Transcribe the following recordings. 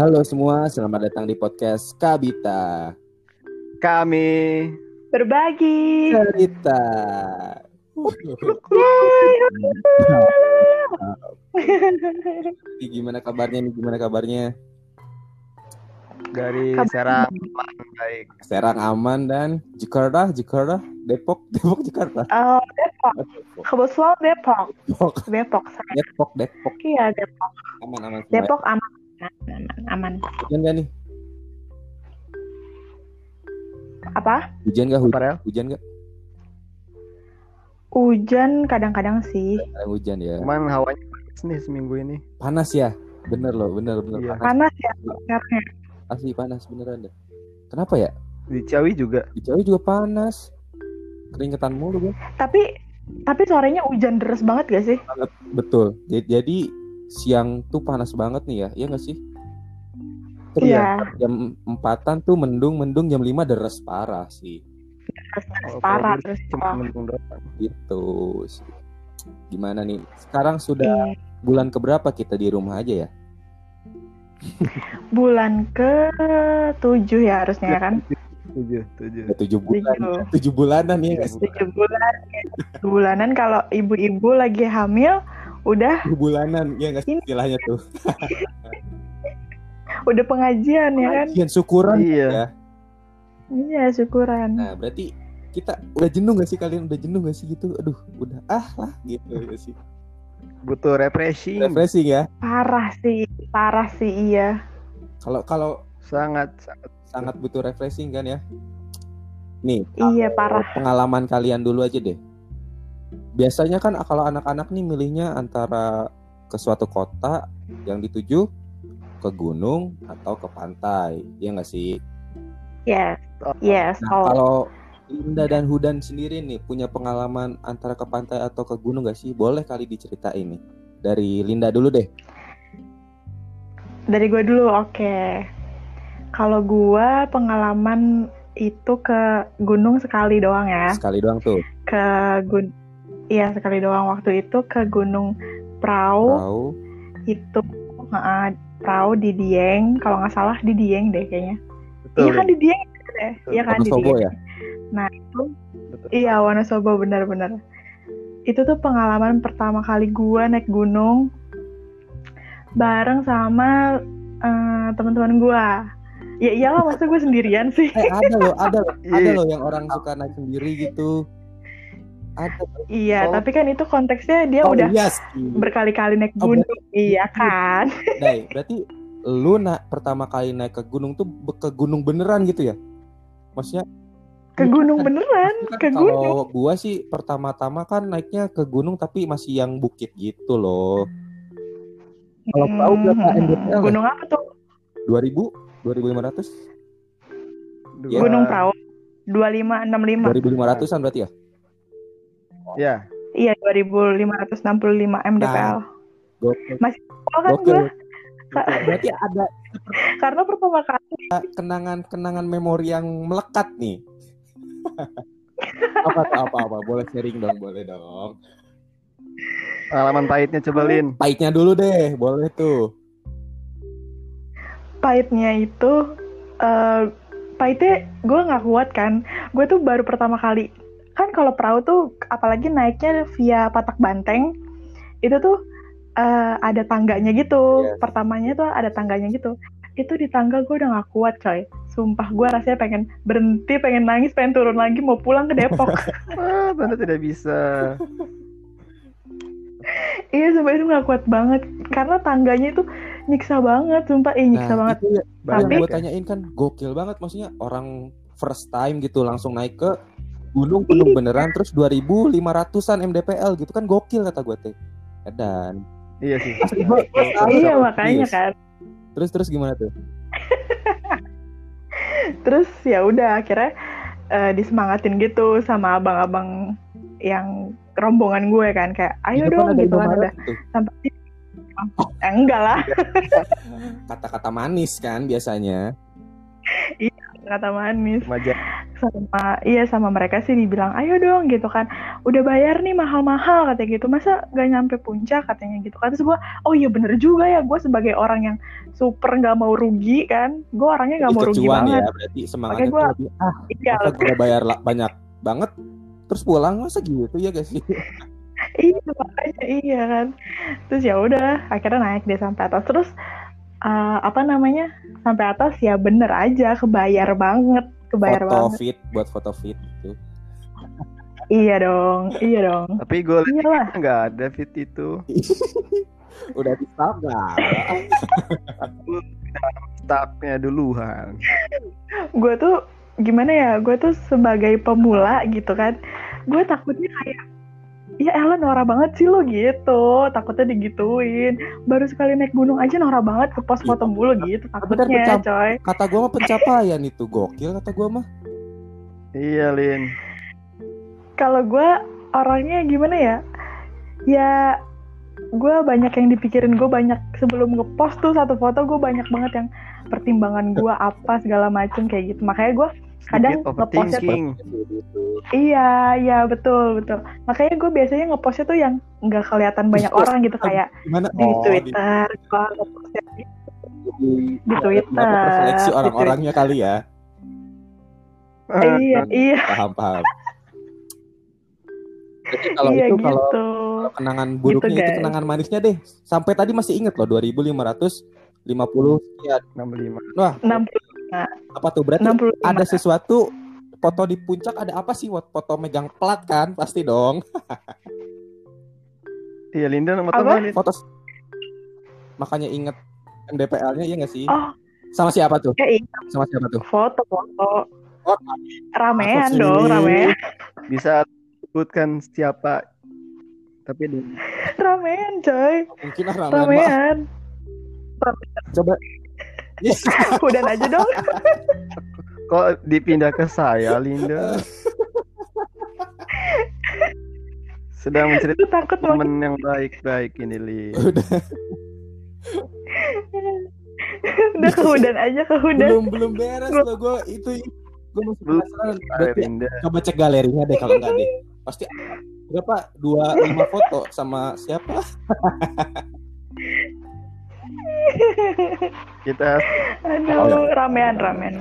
Halo semua, selamat datang di podcast Kabita Kami Berbagi. Cerita. Gimana kabarnya nih? Gimana kabarnya? dari Serang aman, baik. Serang aman dan Jakarta, Jakarta, Depok, Depok, Jakarta. Oh, Depok. Kebetulan Depok. Depok, Depok. Depok, Depok. Iya, Depok. Aman, aman. semua? Depok aman. Aman, aman. Hujan gak nih? Apa? Hujan gak? Hujan, hujan gak? Hujan kadang-kadang sih. Ada hujan ya. Cuman hawanya panas nih seminggu ini. Panas ya? Bener loh, bener, bener. Iya. Panas. Panas ya sekarang. Asli panas beneran deh. Kenapa ya? Di Ciawi juga. Di Jawa juga panas. Keringetan mulu gue. Tapi tapi sorenya hujan deras banget gak sih? Betul. Jadi, jadi siang tuh panas banget nih ya, iya nggak sih? Terus Iya. Jam empatan tuh mendung, mendung jam 5 deres parah sih. Deras, deras Oh, parah kalau terus. Cuma oh, mendung doang. Gitu. sih. Gimana nih? Sekarang sudah iya. bulan keberapa kita di rumah aja ya? Bulan ke tujuh ya harusnya ya kan? Tujuh, tujuh. Tujuh bulan. Tujuh. Tujuh bulanan ya? Tujuh bulan. Tujuh bulanan kalau ibu-ibu lagi hamil udah bulanan, ya nggak sih istilahnya tuh. udah pengajian ya kan? Pengajian syukuran Iya. ya. Iya syukuran. Nah, berarti kita udah jenuh gak sih kalian udah jenuh gak sih gitu aduh udah ah lah gitu ya sih Butuh refreshing. refreshing ya Parah sih, parah sih iya. kalau kalau Sangat, sangat. sangat butuh refreshing kan ya nih Iya parah. pengalaman kalian dulu aja deh biasanya kan kalau anak-anak nih milihnya antara ke suatu kota yang dituju ke gunung atau ke pantai ya nggak sih Yes, Oh, yes. nah kalau Linda dan Hudan sendiri nih punya pengalaman antara ke pantai atau ke gunung gak sih boleh kali diceritain nih dari Linda dulu deh dari gue dulu, oke. Kalau gue pengalaman itu ke gunung sekali doang ya. sekali doang tuh Ke gun, iya sekali doang waktu itu ke Gunung Prau Tahu itu, uh, Prau di Dieng. Kalau nggak salah di Dieng deh kayaknya. Betul. Iya kan di Dieng deh. Iya kan di Dieng. ya Nah itu Betul. Iya, Wonosobo benar-benar. Itu tuh pengalaman pertama kali gua naik gunung bareng sama eh, teman-teman gua. Ya iyalah masa gue sendirian sih. eh ada loh ada loh ada loh yang orang suka naik sendiri gitu ada iya, Oh. tapi kan itu konteksnya dia oh udah iya sih berkali-kali naik Oh, gunung. iya kan? Dai, berarti lu nak pertama kali naik ke gunung tuh ke gunung beneran gitu ya maksudnya Ke gunung beneran, kan ke gunung. kalau gua sih pertama-tama kan naiknya ke gunung tapi masih yang bukit gitu loh kalau berapa Hmm, NDPL ya? Gunung apa tuh? 2000 2500 Dua- Iya. Gunung Prau. 2565. 2500an berarti ya Ya, Iya, 2565 mdpl. gokil Oh kan gokil gua berarti ada karena pertama kali kenangan-kenangan memori yang melekat nih. apa tuh apa apa boleh sharing dong boleh dong. pengalaman pahitnya coba Lin. Pahitnya dulu deh boleh tuh. pahitnya itu eh pahitnya gue nggak kuat kan gue tuh baru pertama kali kan kalau perahu tuh apalagi naiknya via patak banteng itu tuh eh, ada tangganya gitu. Yes. pertamanya tuh ada tangganya gitu. Itu di tangga gue udah nggak kuat coy. Sumpah gue rasanya pengen berhenti pengen nangis pengen turun lagi mau pulang ke Depok. Ah, tidak bisa. iya sumpah itu nggak kuat banget. Karena tangganya itu nyiksa banget sumpah. Ih nyiksa banget. itu ya, Tapi- gue tanyain kan gokil banget maksudnya. Orang first time gitu langsung naik ke gunung gunung beneran terus 2500-an MDPL gitu kan gokil kata gue teh. Dan Iya sih. iya makanya kan terus terus gimana tuh? terus ya udah akhirnya eh, disemangatin gitu sama abang-abang yang rombongan gue kan kayak ayo Di dong gitu kan udah gitu. sampai eh, enggak lah Kata-kata manis kan biasanya. kata manis Remaja. Sama iya sama mereka sih dibilang ayo dong gitu kan. Udah bayar nih mahal-mahal katanya gitu. Masa gak nyampe puncak? katanya gitu kan. Terus gue oh iya bener juga ya gue sebagai orang yang super nggak mau rugi kan gue orangnya nggak mau rugi Kecuan banget. ya, berarti semangatnya lebih, ah, iya gue bayar banyak banget, terus pulang masa gitu ya guys iya makanya iya kan. Terus ya udah akhirnya naik deh sampai atas. Terus eh, apa namanya sampai atas ya bener aja kebayar banget kebayar foto banget fit buat foto fit gitu. iya dong iya dong Tapi gue iyalah nggak ada fit itu. Udah di nggak? Startnya duluan. gue tuh gimana ya gue tuh sebagai pemula gitu kan gue takutnya kayak ya Ella norak banget sih lo gitu. Takutnya digituin. Baru sekali naik gunung aja norak banget ke pos foto mulu gitu takutnya pencap- coy. Kata gue mah pencapaian itu. Gokil kata gue mah. Iya, Lin. kalau gue orangnya gimana ya? Ya gue banyak yang dipikirin gue banyak. Sebelum ngepost tuh satu foto gue banyak banget yang pertimbangan gue apa segala macem kayak gitu. Makanya gue kadang ngepostnya tuh. Iya, iya betul betul. Makanya gue biasanya ngepostnya tuh yang nggak kelihatan banyak orang gitu kayak Gimana? di Oh, Twitter, gue ngepostnya di, di, Twitter. seleksi orang-orangnya kali ya. Twitter. Iya, iya, Paham paham. Jadi kalau iya itu gitu. kalau kalau kenangan buruknya itu guys. kenangan manisnya deh. Sampai tadi masih inget loh 2550 sekian. 65. Wah, 60, apa tuh berarti 65. ada sesuatu foto di puncak ada apa sih Wat? foto megang plat kan pasti dong Iya, Linda berapa, Lin? foto makanya inget MDPL-nya iya nggak sih Oh, sama siapa tuh ya iya, sama siapa tuh foto foto. Oh, Ramean dong, ramean. Bisa sebutkan siapa tapi di- Ramean coy, mungkin ah ramen Mbak. ramean. coba Udah aja dong. kok dipindah ke saya, Linda? Sedang mau temen yang baik-baik ini, Lin. udah udah ke hudan aja ke hudan. belum belum beres loh gue itu gue masih penasaran berarti coba cek galerinya deh kalau enggak deh pasti berapa dua lima foto sama siapa Kita Aduh, ramean ramean.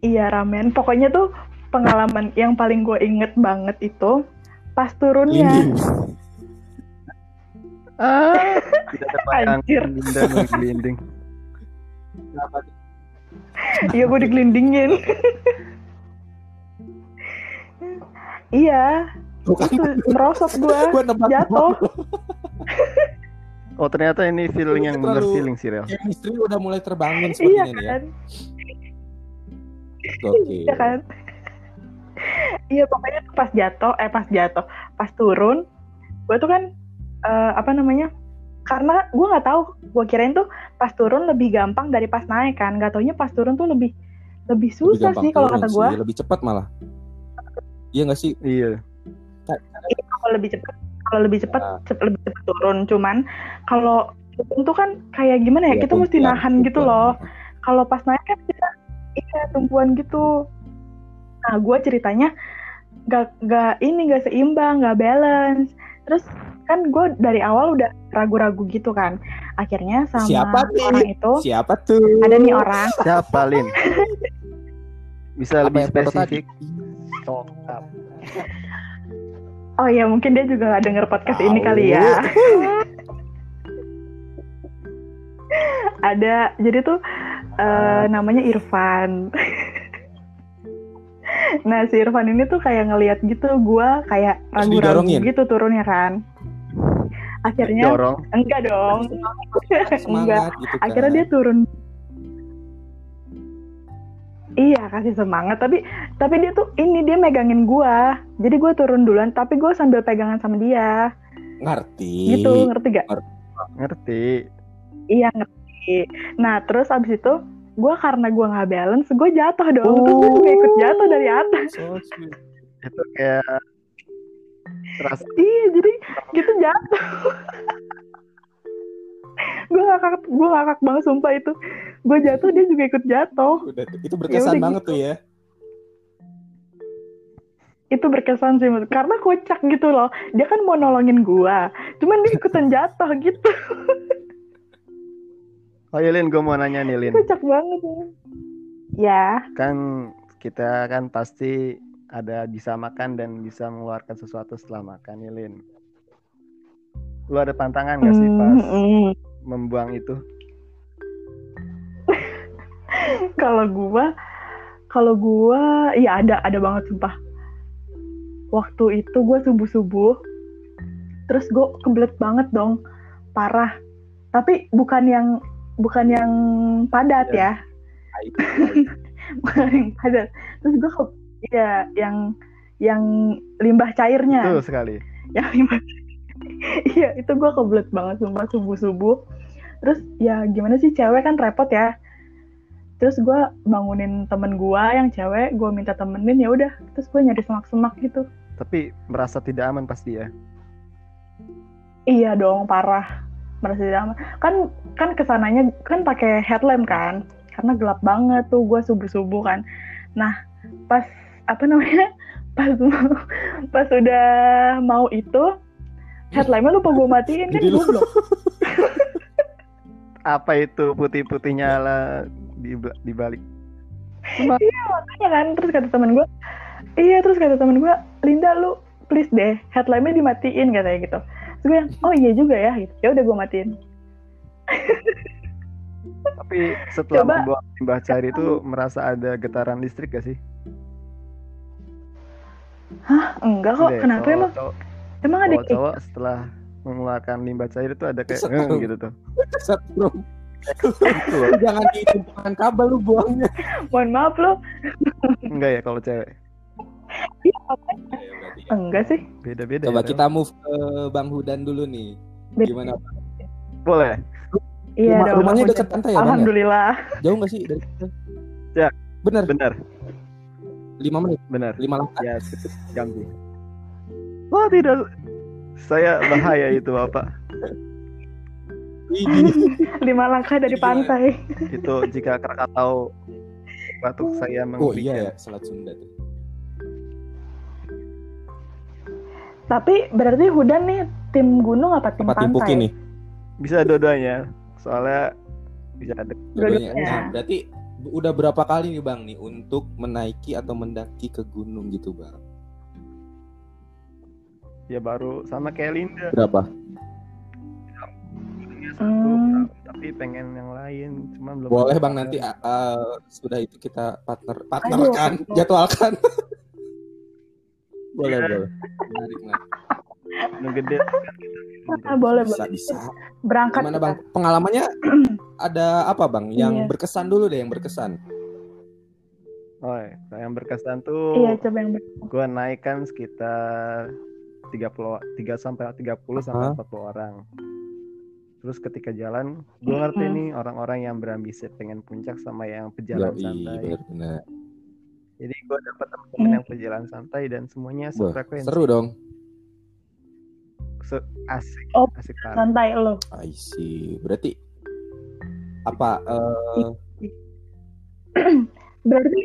Iya ramen. Pokoknya tuh pengalaman yang paling gue inget banget itu pas turunnya. Ah, Anjir. Linda menggelinding. Iya gue digelindingin. iya, itu merosot gue. Jatuh. Oh ternyata ini feeling yang bener Terlalu- feeling sih Rel. chemistry udah mulai terbangun Iya sepertinya nih ya kan, Gokil. iya kan. Iya pokoknya tuh pas jatuh, eh pas jatuh, pas turun, gue tuh kan eh, apa namanya? Karena gue nggak tahu, gue kirain tuh pas turun lebih gampang dari pas naik kan. Gak taunya pas turun tuh lebih lebih Lebih susah gampang sih kalau kata gue. sih, lebih cepat malah iya nggak sih Iya. Iya, kalau lebih cepat kalau lebih cepat Nah. cep- lebih cepat turun cuman kalau turun tuh kan kayak gimana ya Iya, kita mesti tumpuan, nahan gitu tumpuan. loh kalau pas naik kan kita iya tumpuan gitu nah gue ceritanya gak gak ini gak seimbang gak balance terus kan gue dari awal udah ragu-ragu gitu kan akhirnya sama Siapa nih? orang itu siapa tuh ada nih orang Siapa Lin? Bisa Apa lebih spesifik? Oh ya mungkin dia juga gak denger podcast ini kali ya. Ada jadi tuh eh, namanya Irfan. Nah si Irfan ini tuh kayak ngelihat gitu gua kayak ragu-ragu gitu turunnya kan. Akhirnya Dorong. enggak dong. Enggak semangat gitu kan. Akhirnya dia turun iya kasih semangat tapi tapi dia tuh ini dia megangin gua jadi gua turun duluan tapi gua sambil pegangan sama dia ngerti gitu ngerti gak Ngerti. Iya ngerti. Nah terus abis itu gue karena gue nggak balance, gue jatuh dong. Terus gue Oh. juga ikut jatuh dari atas. So sweet. Itu kayak terasa Iya jadi gitu jatuh. gue ngakak, gue ngakak banget sumpah itu. Gue jatuh dia juga ikut jatuh Udah, itu berkesan udah banget gitu. tuh ya. itu berkesan sih karena kocak gitu loh dia kan mau nolongin gua cuman dia ikutan jatuh gitu Oh iya Lin, gue mau nanya nih Lin. kocak banget ya ya Kan kita kan pasti ada bisa makan dan bisa mengeluarkan sesuatu setelah makan nih Lin. Lu ada pantangan gak sih pas Hmm, hmm. membuang itu? kalau gua kalau gua ya ada ada banget sumpah. Waktu itu gua subuh subuh terus gua kebelet banget dong parah. Tapi bukan yang bukan yang padat ya. Aib, bukan yang padat. Terus gua ke, ya yang yang limbah cairnya. Betul sekali. yang limbah iya itu gua kebelet banget sumpah subuh subuh terus ya gimana sih cewek kan repot ya terus gua bangunin temen gua yang cewek gua minta temenin ya udah. Terus gue nyari semak-semak gitu. Tapi merasa tidak aman pasti ya. iya dong parah. Merasa tidak aman. Kan kan ke sananya kan pakai headlamp kan? Karena gelap banget tuh gua subuh subuh kan. Nah pas apa namanya? Pas pas udah mau itu headlampnya lupa gue matiin kan goblok. Apa itu putih-putih nyala di di balik? Iya kan terus kata temen gue iya terus kata temen gue Linda lu please deh headlampnya dimatiin katanya gitu terus gue yang oh iya juga ya gitu ya udah gue matiin Tapi setelah Coba- membuang limbah cair itu merasa ada getaran listrik gak sih? enggak kok Deh, kenapa emang cowok- emang ada kayak cowok setelah mengeluarkan limbah cair itu ada kayak. "Eh," gitu tuh. Setrum. Jangan ditumpukan kabel lu buangnya. mohon maaf lo Enggak ya kalau cewek. enggak sih Beda-beda. Coba ya, kita move ke Bang Hudan dulu nih. Beda. Gimana? Boleh. iya Rumah- rumahnya dekat pantai ya, Bang? ya? alhamdulillah Jauh nggak sih dari kita? Ya. Bener, Benar, 5 menit, benar. 5 langkah. Ya, sih. Oh tidak. Saya bahaya itu Bapak. Lima langkah dari pantai Itu jika Krakatau batuk saya Oh mengepikkan. iya ya, Selat Sunda tuh. tapi berarti Hudan nih tim gunung apa tim Apa tim Puki pantai nih? Bisa dua-duanya. Soalnya bisa ada. Dua-duanya. Nah, berarti udah berapa kali nih Bang nih untuk menaiki atau mendaki ke gunung gitu Bang? ya baru sama kayak Linda. Berapa? Hmm. tapi pengen yang lain, cuma belum. Boleh Bang nanti uh, sudah itu kita partner partner Aduh. kan, jadwalkan. boleh, Iya. boleh. Menarik, menarik. Gunung gede. Ah, boleh Bisa, boleh bisa. berangkat Gimana kita. Bang? Pengalamannya ada apa Bang? Yang Iya. berkesan dulu deh, yang berkesan. Oh, ya. yang berkesan iya tuh coba yang ber- gue naik kan sekitar 30 3 sampai 30 sampai Hah? 40 orang. Terus ketika jalan, gue ngerti Mm-mm. nih orang-orang yang berambisi pengen puncak sama yang pejalan Yoi, santai. benar-benar. Jadi gue dapet teman-teman yang pejalan santai dan semuanya sefrekuensi. seru dong. Se- asik, Oh, asik banget. santai lo I see. Berarti apa eh berarti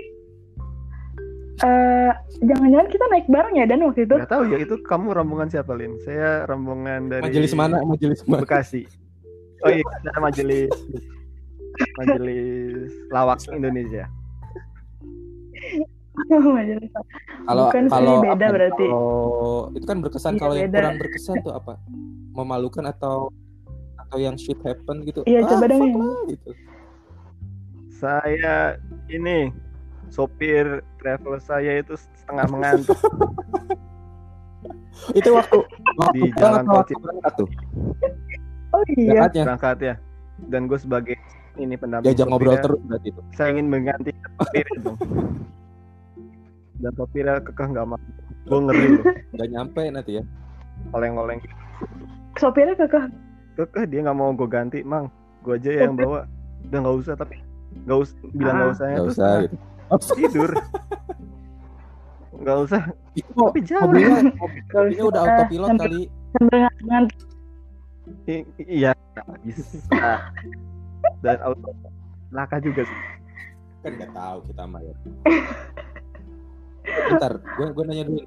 eh jangan-jangan kita naik bareng ya dan waktu itu Gak tahu ya itu kamu rombongan siapa Lin? Saya rombongan dari majelis mana? Majelis mana? Bekasi. Oh iya, ada majelis majelis lawak Indonesia. Majelis. Kalau Bukan kalau beda apa, berarti. Kalau itu kan berkesan Iya, kalau yang kurang berkesan tuh apa? Memalukan atau atau yang shit happen gitu. Iya, Ah, coba dong gitu. Saya ini sopir travel saya itu setengah mengantuk Itu waktu waktu Di jalan tol waktu berangkat tuh. Oh iya Berangkatnya berangkat ya. Dan gue sebagai ini pendamping diajak ngobrol terus berarti itu. Saya ingin mengganti sopir itu. Dan sopirnya kekeh nggak mau. Gue ngeri loh. Gak nyampe nanti ya. Oleng-oleng. sopirnya kekeh Kekeh dia nggak mau gue ganti, mang. Gue aja yang bawa. Udah nggak usah tapi nggak usah bilang nggak Ah. usahnya Gak terus usah gitu. tidur. Nggak usah. Itu Tapi jalan. mobilnya mobilnya udah autopilot kali. sambil ngantuk iya bisa dan auto Laka juga sih. Kan nggak tahu kita mah ya. Bentar, gue gue nanya dulu.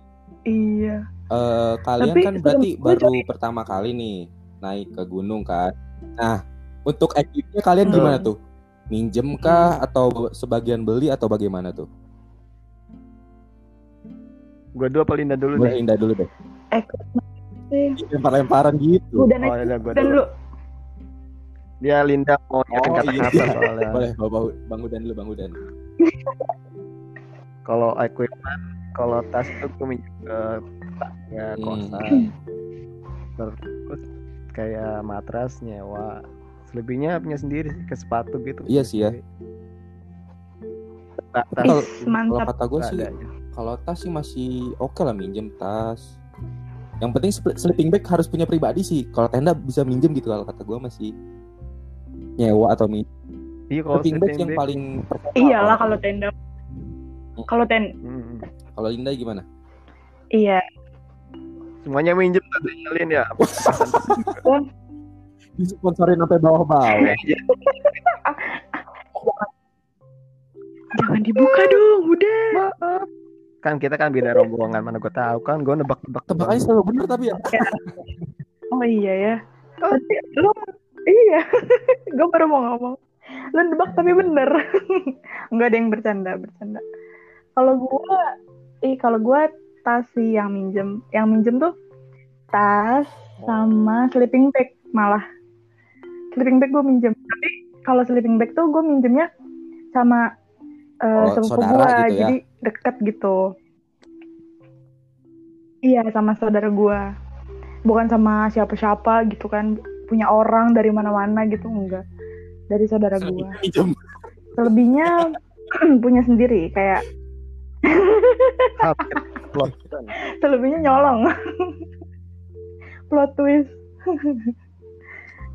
Iya. Eh, kalian Tapi kan berarti baru pertama kali nih naik ke gunung kan. Nah, untuk equipnya kalian Hmm. gimana tuh? Minjem kah atau sebagian beli atau bagaimana tuh? Gue dua apa Linda dulu Boleh nih? Indah dulu deh. Eh, sih. Lempar-lemparan gitu. Udah Oh, naik ada gue dan dulu. lu. Dia Linda mau nyiapin Oh, kata-kata iya. soalnya. Boleh, bawa Bang Udan dulu, Bang Udan. Kalau equipment, kalau tas itu gue minjem ke ya Hmm. kosan. Terus kayak matras nyewa. Selebihnya punya sendiri sih, ke sepatu gitu. Iya sih ya. Ta- tas Kalau- kata gue sih, kalau tas sih masih oke lah minjem tas. Yang penting sleeping bag harus punya pribadi sih. Kalau tenda bisa minjem gitu kalau kata gue masih nyewa atau minjem. Iya kalau Sleeping bag yang bag, paling Iyalah kalau tenda. Kalau ten hmm, kalau Linda gimana? iya. semuanya minjem tadi Lin ya. Disponsorin sampai bawah-bawah. Jangan dibuka dong, udah. Kan kita kan beda rombongan mana gue tahu kan gue nebak-nebak Tebakannya selalu bener tapi ya. Oh iya ya. Tapi lu iya. gue baru mau ngomong. Lu nebak tapi bener. Enggak ada yang bercanda, bercanda. Kalau gua ih kalau gua tas sih yang minjem. Yang minjem tuh tas sama sleeping bag malah. Sleeping bag gue minjem. Tapi kalau sleeping bag tuh gue minjemnya sama eh, Oh, sepupu saudara gua, gitu ya? jadi deket gitu. Iya sama saudara gua. Bukan sama siapa-siapa gitu kan. Punya orang dari mana-mana gitu enggak. Dari saudara gua. Minjem. selebihnya punya sendiri kayak selebihnya nyolong. Plot twist.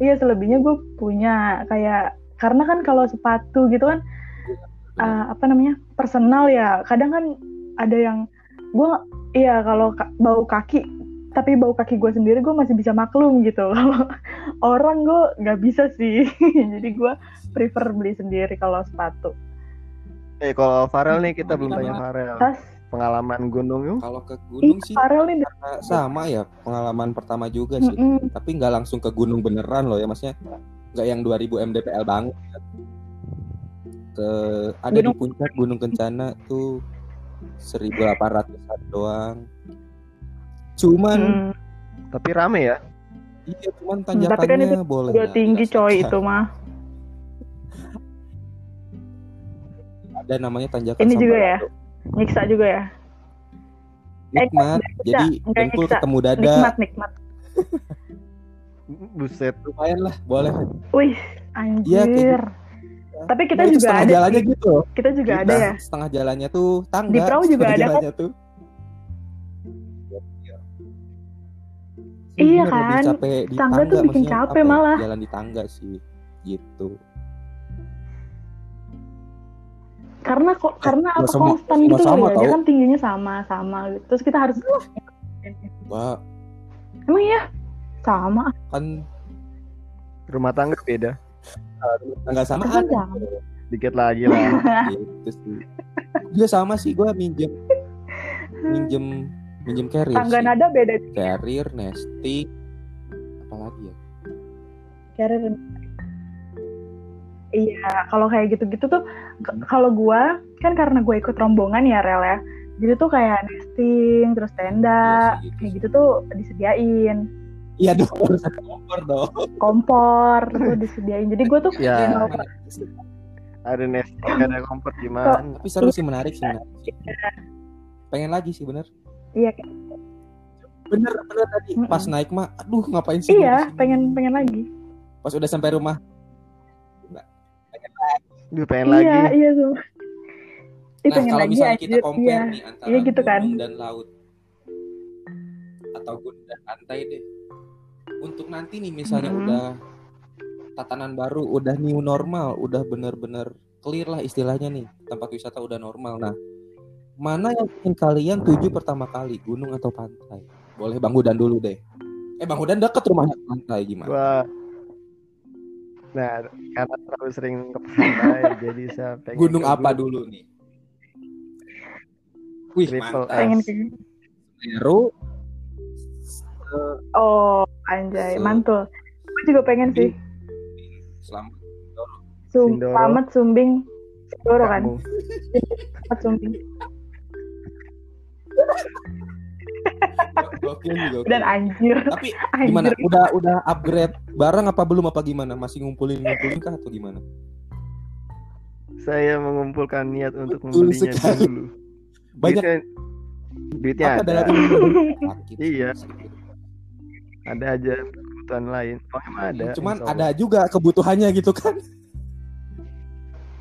Iya selebihnya gue punya. Kayak karena kan kalau sepatu gitu kan uh, apa namanya personal ya kadang kan ada yang gue iya kalau ka- bau kaki tapi bau kaki gue sendiri gue masih bisa maklum gitu kalau orang gue nggak bisa sih jadi gue prefer beli sendiri kalau sepatu Eh kalau Farel nih kita belum tanya Farel. tas Pengalaman gunung yuk. Kalau ke ih gunung sih Farel nih sama ya pengalaman pertama juga sih. Mm-mm. Tapi nggak langsung ke gunung beneran loh ya maksudnya nggak yang 2000 mdpl banget. Ke ada di Gunung- puncak Gunung Kencana tuh 1800 doang. Cuman Mm. Tapi rame ya. iya cuman tapi kan tanjakannya itu boleh. udah tinggi coy itu mah Ada namanya tanjakan Ini juga ya? Sambalado. nyiksa juga ya Nikmat. nyiksa, Jadi dengkul nyiksa. ketemu dada. nikmat nikmat Buset. Lumayan lah, boleh. wih kayak anjir tapi kita Nah, juga setengah ada jalannya sih. gitu kita juga ada Kita ya Setengah jalannya tuh tangga. Di perahu juga ada kan? tuh. Iya lebih kan? capek di Tangga tuh bikin maksudnya capek apa malah. Jalan di tangga sih, gitu. karena kok karena nggak apa semua- konstan gitu sama loh ya dia kan tingginya sama sama gitu terus kita harus Wah, emang iya sama kan Rumah tangga beda. Nggak sama kan sama Dikit lagi lah. gitu sih. Juga sama sih, gue minjem minjem minjem carrier tangga sih. nada beda Carrier, nesting, apa lagi ya? carrier iya kalau kayak gitu-gitu tuh kalau gua kan karena gue ikut rombongan ya rel ya jadi tuh kayak nesting terus tenda gitu kayak gitu tuh disediain Iya dong, harus ada kompor dong. kompor tuh disediain jadi gue tuh Ya. mau Ada nesting, ada kompor gimana? Tapi seru sih menarik sih. menarik sih. Pengen lagi sih bener. iya Bener bener tadi Mm-mm. pas naik mah, aduh ngapain sih? iya pengen pengen lagi Pas udah sampai rumah, Duh, pengen iya lagi. iya tuh Ih, nah pengen kalau lagi misalnya kita compare iya nih antara Iya gitu kan. dan laut atau gunung dan pantai deh. Untuk nanti nih misalnya Mm-mm. udah tatanan baru, udah new normal, udah bener-bener clear lah istilahnya nih tempat wisata udah normal. Nah, mana yang ingin kalian tuju pertama kali, gunung atau pantai? Boleh Bang Hudan dulu deh. Eh Bang Hudan deket rumahnya pantai gimana? Gua Nah, karena terlalu sering ke pantai, jadi saya pengen Gunung apa gunung dulu nih? Wih, Triple mantap. Pengen ke Semeru, Oh, anjay, Se- mantul. Gue juga pengen sih. Selamat. Sum Sindoro. Selamat Sumbing Sindoro kan? Selamat Sumbing. Gokil nih, gokil. Dan anjir, Tapi gimana? anjir. Udah udah upgrade barang apa belum apa gimana? Masih ngumpulin ngumpulin kah atau gimana? Saya mengumpulkan niat untuk membelinya dulu. Banyak Duitnya, duitnya ada, ada. Iya. Ada aja kebutuhan lain. Oh, emang ada. Cuman insya Allah. ada juga kebutuhannya gitu kan.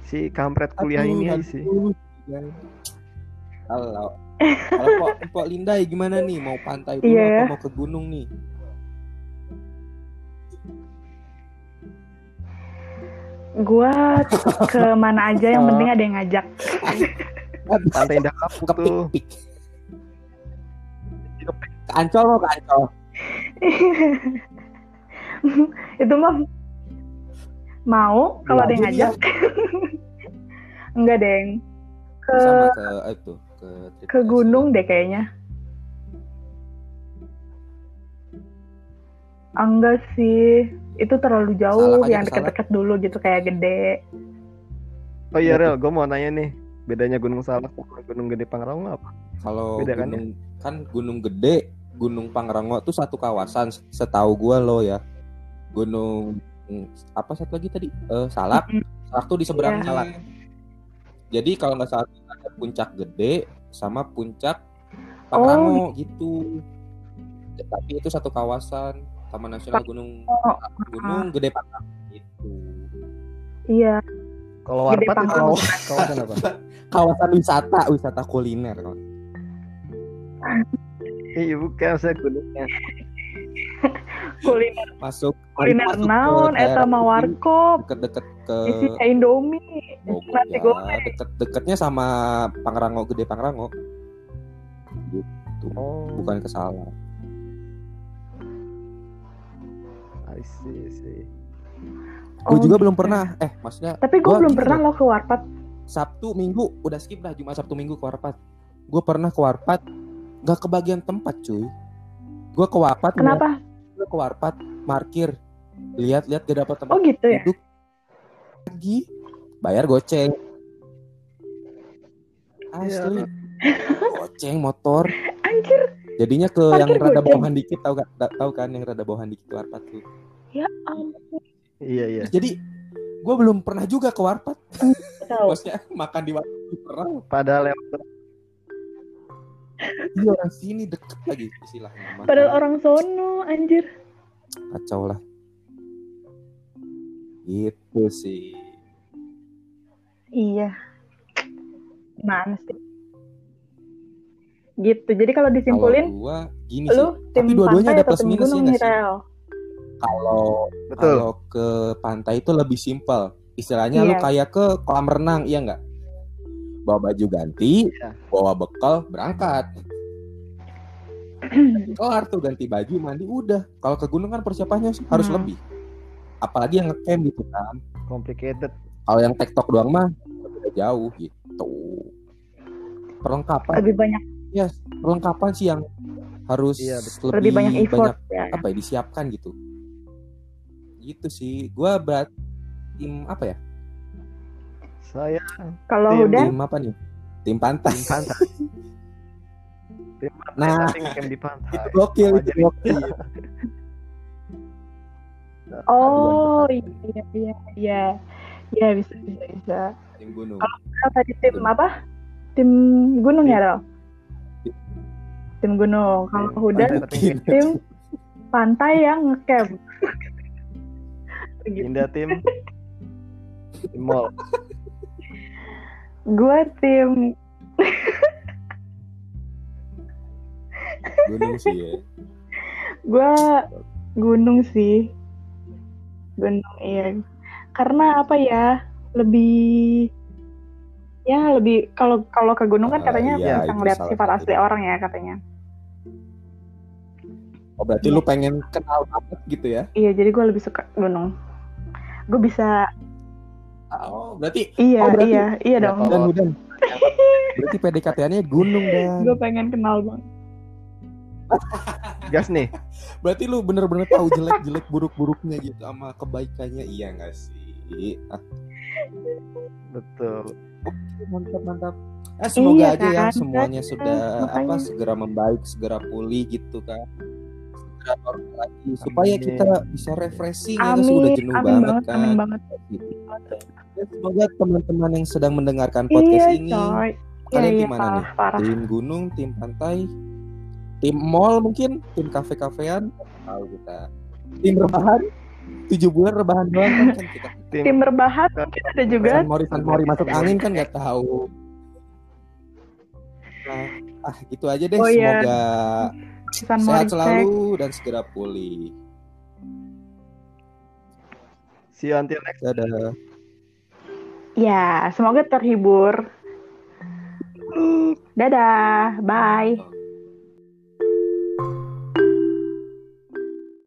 si kampret kuliah Aduh, ini aduh. sih. Ya. Kalau kalau Pok, Pok Lindai gimana nih? Mau pantai dulu Iya. apa mau ke gunung nih? Gua ke mana aja yang penting ada yang ngajak. Pantai Indah Kapuk Ke tuh. pik-pik. Ke Ancol mau ke Ancol. Itu mah mau kalau ada yang ya. ngajak. Enggak, Deng. Ke Sama ke eh, itu ke ke gunung deh kayaknya. Enggak sih, itu terlalu jauh. Yang deket-deket dulu gitu kayak gede. Oh iya Rel, gue mau nanya nih. Bedanya Gunung Salak sama Gunung Gede Pangrango apa? Kalau Beda kan gunung kan gunung gede, gunung Pangrango tuh satu kawasan setahu gua lo ya. Gunung apa satu lagi tadi? Eh, Salak. Salak tuh di seberangnya. Iya. Salak. Jadi kalau nggak salah ada puncak gede sama puncak Oh, Pangrango gitu. Tapi itu satu kawasan Taman Nasional Gunung Oh, Gunung Gede Pangrango gitu. Iya, Kalau Warpat itu kawasan apa? Kawasan wisata, wisata kuliner. kawan. Iya bukan, saya kuliner Masuk kuliner masuk ke naon eta mah warkop. deket-deket ke Isi Indomie, Bogor nasi ya, goreng. deket-deketnya sama Pangrango Gede Pangrango gitu Oh, bukan ke Salak I see, I see. gue Oh, juga gitu. belum pernah eh maksudnya Tapi gue Gua belum gini pernah loh. loh ke warpat. Sabtu Minggu udah skip dah Jumat Sabtu Minggu ke Warpat gue pernah ke Warpat nggak kebagian tempat cuy. Gue ke Warpat Kenapa? gue ke Warpat parkir. Lihat-lihat gak dapat tempat Oh gitu ya. duduk. Lagi bayar goceng. Asli. Goceng motor. Anjir, jadinya ke Parkir yang rada goceng. bawahan dikit tahu kan tahu kan yang rada bawahan dikit Warpat tuh? Ya ampun. Iya, iya. jadi gue belum pernah juga ke Warpat. Maksudnya makan di Warpat pernah. Padahal lewat iya orang sini deket lagi istilahnya. Padahal orang sono, anjir. kacau lah gitu sih Iya. Mana sih? Gitu. Jadi kalau disimpulin, kalau gua gini sih lu tim tapi dua-duanya ada plus nggak nih, sih? Kalau betul. kalau ke pantai itu lebih simpel istilahnya lu Iya. kayak ke kolam renang iya nggak bawa baju ganti Iya. bawa bekal berangkat. Kelar tuh ganti baju mandi udah. Kalau ke gunung kan persiapannya harus Hmm. lebih. Apalagi yang ngecamp gitu kan. Complicated. kalau yang tektok doang mah udah jauh gitu. Perlengkapan. Lebih banyak. Ya perlengkapan sih yang harus Iya, lebih, lebih banyak effort banyak ya. apa ya disiapkan gitu. Gitu sih. Gua berat tim apa ya Saya Kalau Tim- udah tim apa nih tim pantai tim pantai. tim pantai Nah. di pantai. itu gokil itu gokil Oh iya iya iya iya bisa bisa bisa. tim gunung Kalau tadi tim apa? Tim gunung ya Rel? Tim gunung. Kalau Tim udah pantai tapi Tim. tim pantai yang ngecamp. Gitu. Pindah tim tim mall. Gue tim gunung sih ya gue gunung sih. Gunung iya. Karena apa ya? Lebih ya lebih kalau kalau ke gunung kan Ah, katanya iya, bisa itu ngeliat sifat satu. asli orang ya katanya. oh berarti lu pengen kenal banget gitu ya Iya, jadi gue lebih suka gunung. gue bisa Oh, berarti iya Oh, berarti- iya iya Ya, dong kalau- dan Hudan. Berarti PDKT-nya gunung dan. gue pengen kenal bang gas nih. Berarti lu bener-bener tahu jelek-jelek buruk-buruknya gitu sama kebaikannya iya nggak sih? Ah, Betul. mantap mantap. Eh, semoga Iya aja ya kan, semuanya sudah makanya. apa segera membaik, segera pulih gitu kan. Segera normal lagi supaya Amin. kita bisa refreshing ya kan sih udah amin jenuh amin banget, banget kan. amin banget Dan semoga teman-teman yang sedang mendengarkan podcast iya ini coy iya kalian iya gimana parah nih? parah tim gunung, tim pantai, tim mall mungkin, tim kafe-kafean, tahu kita. Tim rebahan, tujuh bulan rebahan doang kan, kan kita. Tim, tim berbahan mungkin ada juga San Mori, San Mori masuk angin kan nggak tahu. Nah, ah itu aja deh. Oh, iya. Semoga Sehat Moricek. selalu dan segera pulih. see you until next. Dadah. ya semoga terhibur dadah bye